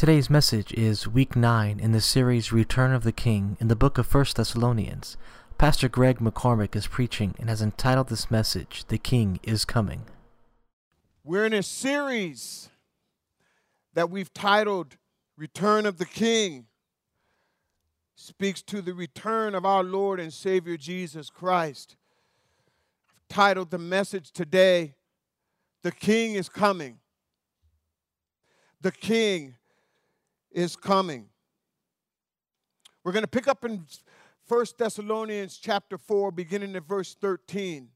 Today's message is week 9 in the series Return of the King in the book of 1 Thessalonians. Pastor Greg McCormick is preaching and has entitled this message, The King is Coming. We're in a series that we've titled Return of the King. Speaks to the return of our Lord and Savior Jesus Christ. I've titled the message today, The King is Coming. The King is coming. We're going to pick up in 1 Thessalonians chapter 4, beginning at verse 13. I'm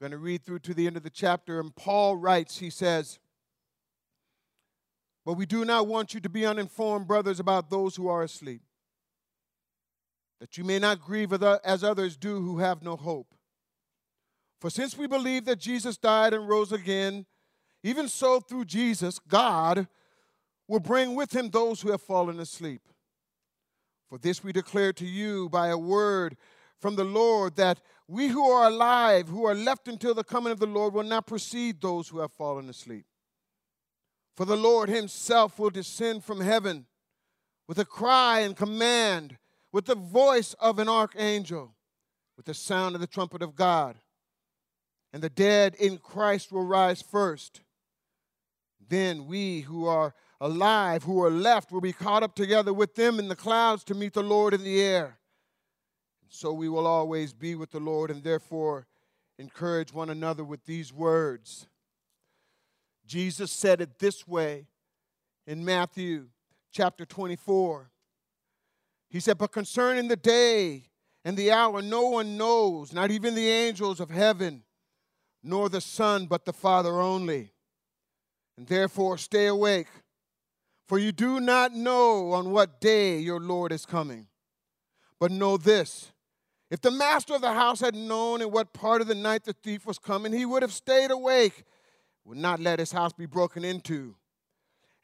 going to read through to the end of the chapter, and Paul writes, he says, But we do not want you to be uninformed, brothers, about those who are asleep, that you may not grieve as others do who have no hope. For since we believe that Jesus died and rose again, even so through Jesus, God will bring with him those who have fallen asleep. For this we declare to you by a word from the Lord that we who are alive, who are left until the coming of the Lord, will not precede those who have fallen asleep. For the Lord himself will descend from heaven with a cry and command, with the voice of an archangel, with the sound of the trumpet of God. And the dead in Christ will rise first. Then we who are alive who are left will be caught up together with them in the clouds to meet the Lord in the air. So we will always be with the Lord and therefore encourage one another with these words. Jesus said it this way in Matthew chapter 24. He said, But concerning the day and the hour, no one knows, not even the angels of heaven, nor the Son, but the Father only. And therefore, stay awake for you do not know on what day your Lord is coming. But know this if the master of the house had known in what part of the night the thief was coming, he would have stayed awake, would not let his house be broken into.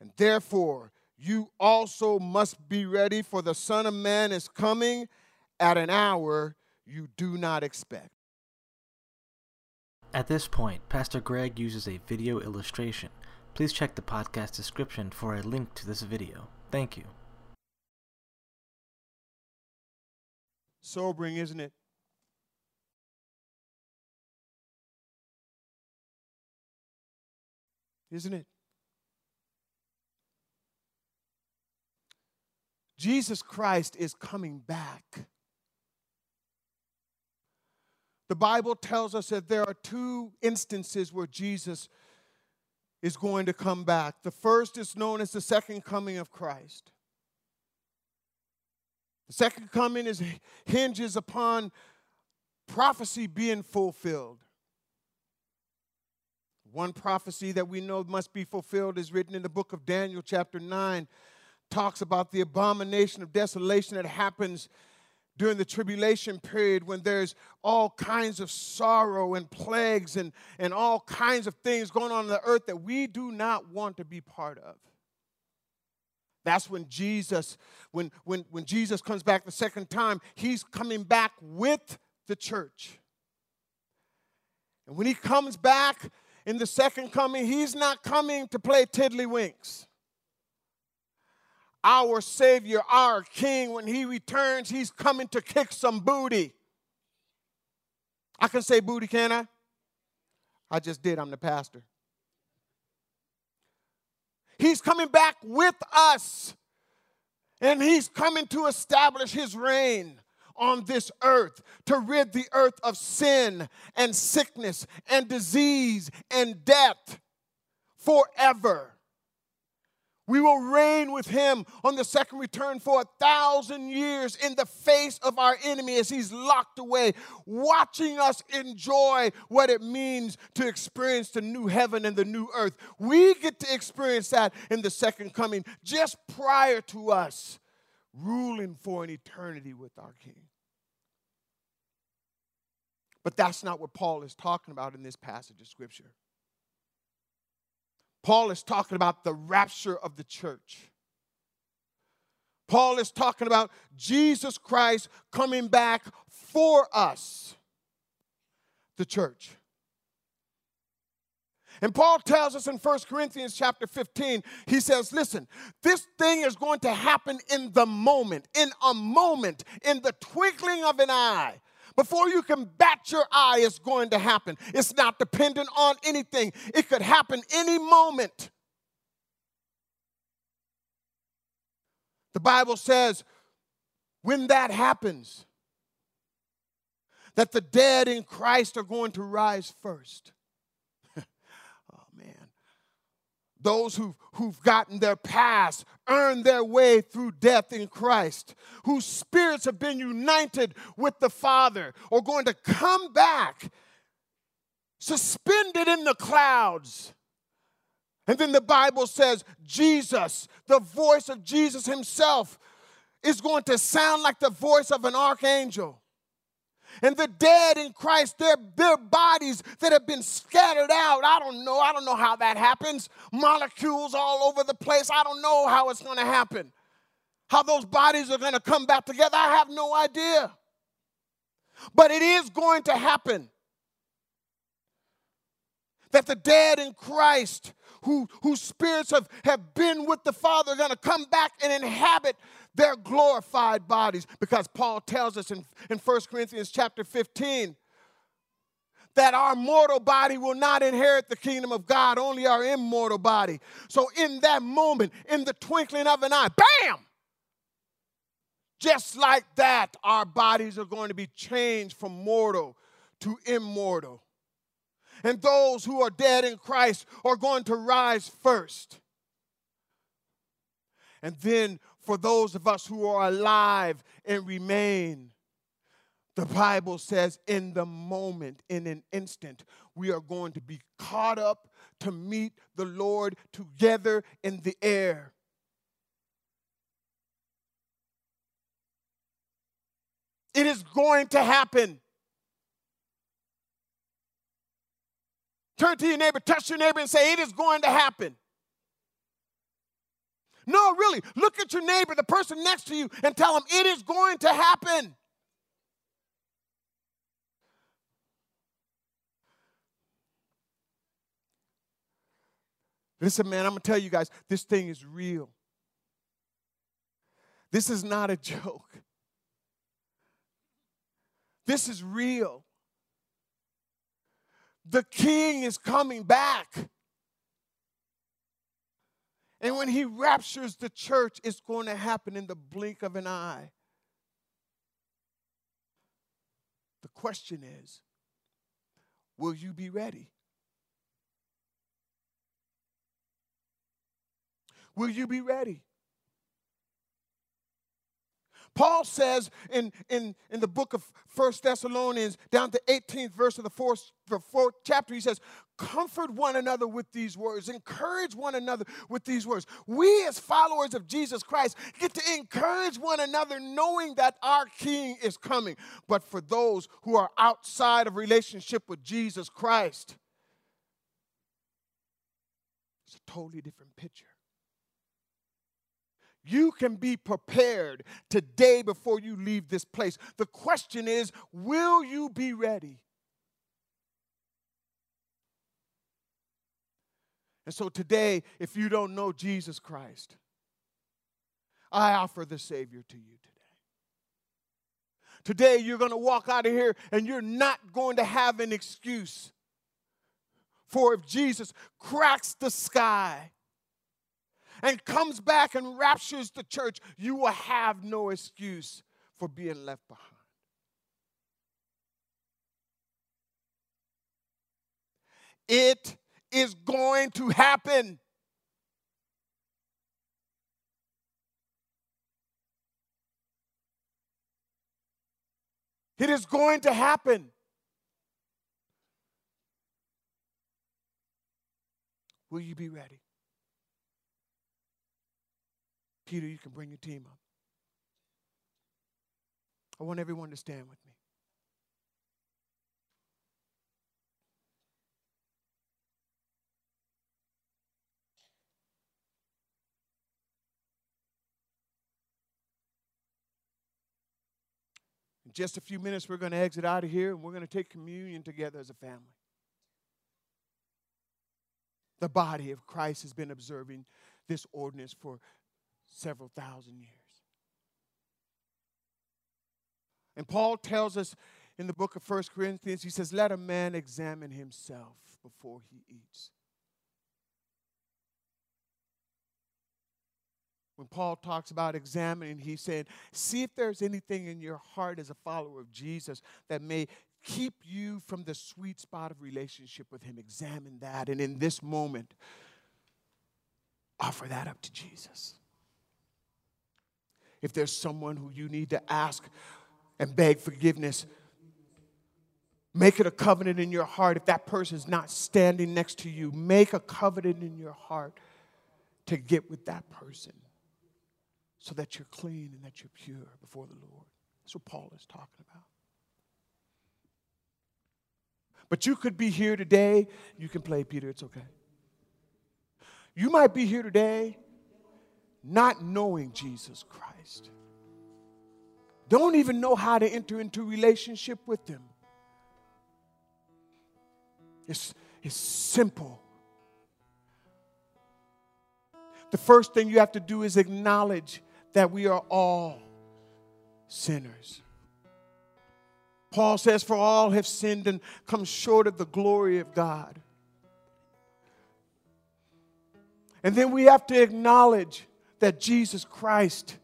And therefore, you also must be ready, for the Son of Man is coming at an hour you do not expect. At this point, Pastor Greg uses a video illustration Please check the podcast description for a link to this video. Thank you. Sobering, isn't it? Isn't it? Jesus Christ is coming back. The Bible tells us that there are two instances where Jesus is going to come back. The first is known as the second coming of Christ. The second coming is hinges upon prophecy being fulfilled. One prophecy that we know must be fulfilled is written in the book of Daniel, chapter 9, talks about the abomination of desolation that happens during the tribulation period when there's all kinds of sorrow and plagues and, and all kinds of things going on on the earth that we do not want to be part of. That's when Jesus, when, when, when Jesus comes back the second time, he's coming back with the church. And when he comes back in the second coming, he's not coming to play tiddlywinks our Savior, our King, when He returns, He's coming to kick some booty. I can say booty, can I? I just did, I'm the pastor. He's coming back with us, and He's coming to establish His reign on this earth to rid the earth of sin and sickness and disease and death forever. We will reign with him on the second return for a thousand years in the face of our enemy as he's locked away, watching us enjoy what it means to experience the new heaven and the new earth. We get to experience that in the second coming just prior to us ruling for an eternity with our King. But that's not what Paul is talking about in this passage of Scripture. Paul is talking about the rapture of the church. Paul is talking about Jesus Christ coming back for us, the church. And Paul tells us in 1 Corinthians chapter 15, he says, Listen, this thing is going to happen in the moment, in a moment, in the twinkling of an eye. Before you can bat your eye, it's going to happen. It's not dependent on anything, it could happen any moment. The Bible says, when that happens, that the dead in Christ are going to rise first. Those who've, who've gotten their past, earned their way through death in Christ, whose spirits have been united with the Father, are going to come back suspended in the clouds. And then the Bible says, Jesus, the voice of Jesus himself, is going to sound like the voice of an archangel and the dead in Christ, their, their bodies that have been scattered out. I don't know. I don't know how that happens. Molecules all over the place. I don't know how it's going to happen. How those bodies are going to come back together. I have no idea. But it is going to happen. That the dead in Christ, who, whose spirits have, have been with the Father, are going to come back and inhabit their glorified bodies because Paul tells us in, in 1 Corinthians chapter 15 that our mortal body will not inherit the kingdom of God, only our immortal body. So, in that moment, in the twinkling of an eye, bam! Just like that, our bodies are going to be changed from mortal to immortal. And those who are dead in Christ are going to rise first. And then for those of us who are alive and remain. The Bible says, in the moment, in an instant, we are going to be caught up to meet the Lord together in the air. It is going to happen. Turn to your neighbor, touch your neighbor, and say, It is going to happen. No, really, look at your neighbor, the person next to you, and tell them it is going to happen. Listen, man, I'm going to tell you guys this thing is real. This is not a joke. This is real. The king is coming back. And when he raptures the church, it's going to happen in the blink of an eye. The question is will you be ready? Will you be ready? Paul says in, in, in the book of First Thessalonians, down to 18th verse of the fourth, the fourth chapter, he says, Comfort one another with these words, encourage one another with these words. We, as followers of Jesus Christ, get to encourage one another knowing that our King is coming. But for those who are outside of relationship with Jesus Christ, it's a totally different picture. You can be prepared today before you leave this place. The question is will you be ready? And so today, if you don't know Jesus Christ, I offer the Savior to you today. Today, you're going to walk out of here and you're not going to have an excuse. For if Jesus cracks the sky and comes back and raptures the church, you will have no excuse for being left behind. It is going to happen. It is going to happen. Will you be ready? Peter, you can bring your team up. I want everyone to stand with me. In just a few minutes, we're going to exit out of here and we're going to take communion together as a family. The body of Christ has been observing this ordinance for several thousand years. And Paul tells us in the book of First Corinthians, he says, Let a man examine himself before he eats. When Paul talks about examining, he said, See if there's anything in your heart as a follower of Jesus that may keep you from the sweet spot of relationship with him. Examine that. And in this moment, offer that up to Jesus. If there's someone who you need to ask and beg forgiveness, make it a covenant in your heart. If that person is not standing next to you, make a covenant in your heart to get with that person so that you're clean and that you're pure before the Lord. That's what Paul is talking about. But you could be here today. You can play, Peter, it's okay. You might be here today not knowing Jesus Christ. Don't even know how to enter into relationship with Him. It's, it's simple. The first thing you have to do is acknowledge that we are all sinners. Paul says, For all have sinned and come short of the glory of God. And then we have to acknowledge that Jesus Christ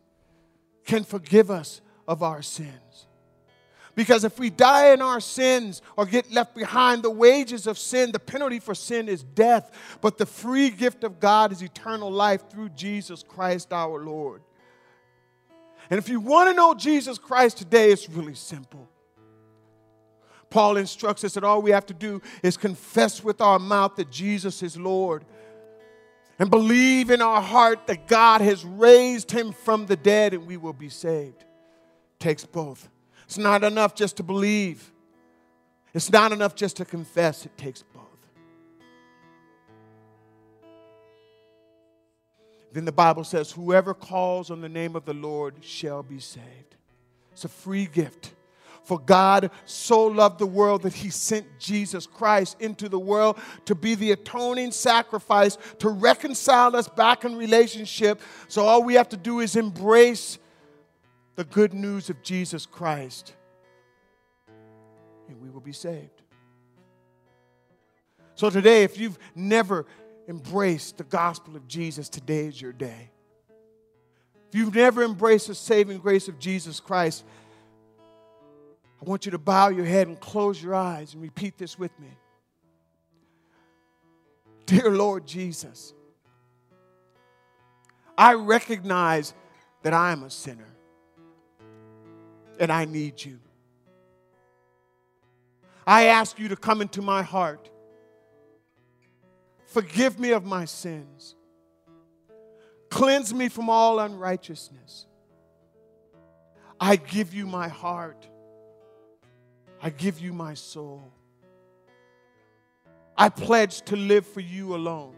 can forgive us of our sins. Because if we die in our sins or get left behind, the wages of sin, the penalty for sin is death. But the free gift of God is eternal life through Jesus Christ our Lord. And if you want to know Jesus Christ today, it's really simple. Paul instructs us that all we have to do is confess with our mouth that Jesus is Lord and believe in our heart that God has raised him from the dead and we will be saved. takes both. It's not enough just to believe. It's not enough just to confess. It takes both. Then the Bible says, Whoever calls on the name of the Lord shall be saved. It's a free gift. For God so loved the world that he sent Jesus Christ into the world to be the atoning sacrifice to reconcile us back in relationship. So all we have to do is embrace the good news of Jesus Christ, and we will be saved. So today, if you've never embraced the gospel of Jesus, today is your day. If you've never embraced the saving grace of Jesus Christ, I want you to bow your head and close your eyes and repeat this with me. Dear Lord Jesus, I recognize that I am a sinner and I need you. I ask you to come into my heart Forgive me of my sins. Cleanse me from all unrighteousness. I give you my heart. I give you my soul. I pledge to live for you alone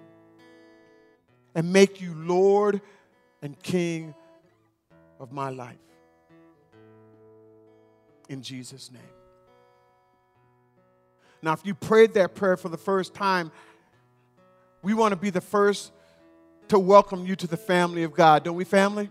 and make you Lord and King of my life. In Jesus' name. Now, if you prayed that prayer for the first time, we want to be the first to welcome you to the family of God, don't we, family?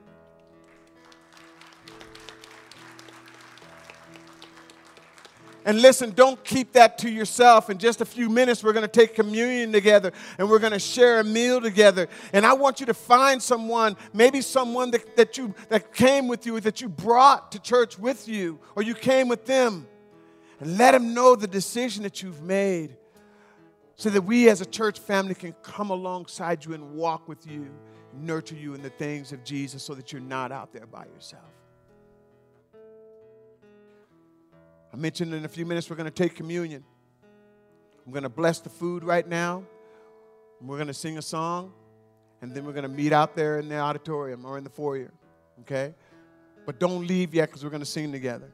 And listen, don't keep that to yourself. In just a few minutes, we're going to take communion together and we're going to share a meal together. And I want you to find someone, maybe someone that, that, you, that came with you, that you brought to church with you, or you came with them, and let them know the decision that you've made so that we as a church family can come alongside you and walk with you, nurture you in the things of Jesus so that you're not out there by yourself. I mentioned in a few minutes we're going to take communion. I'm going to bless the food right now. We're going to sing a song, and then we're going to meet out there in the auditorium or in the foyer, okay? But don't leave yet because we're going to sing together.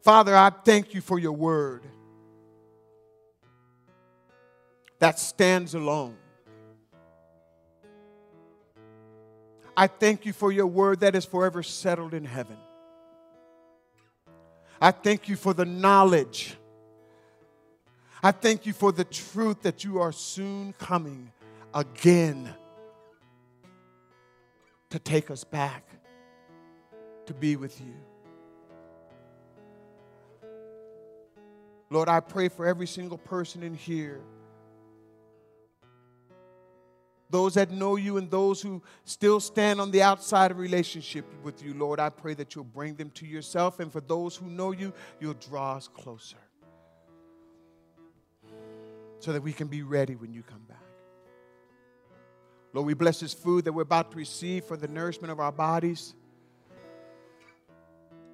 Father, I thank you for your word that stands alone. I thank you for your word that is forever settled in heaven. I thank you for the knowledge. I thank you for the truth that you are soon coming again to take us back to be with you. Lord, I pray for every single person in here. Those that know you and those who still stand on the outside of relationship with you, Lord, I pray that you'll bring them to yourself. And for those who know you, you'll draw us closer so that we can be ready when you come back. Lord, we bless this food that we're about to receive for the nourishment of our bodies.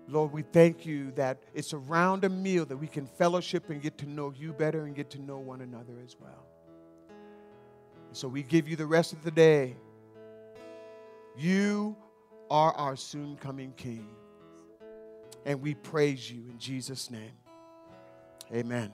Lord, we thank you that it's around a meal that we can fellowship and get to know you better and get to know one another as well. So we give you the rest of the day. You are our soon coming King. And we praise you in Jesus' name. Amen.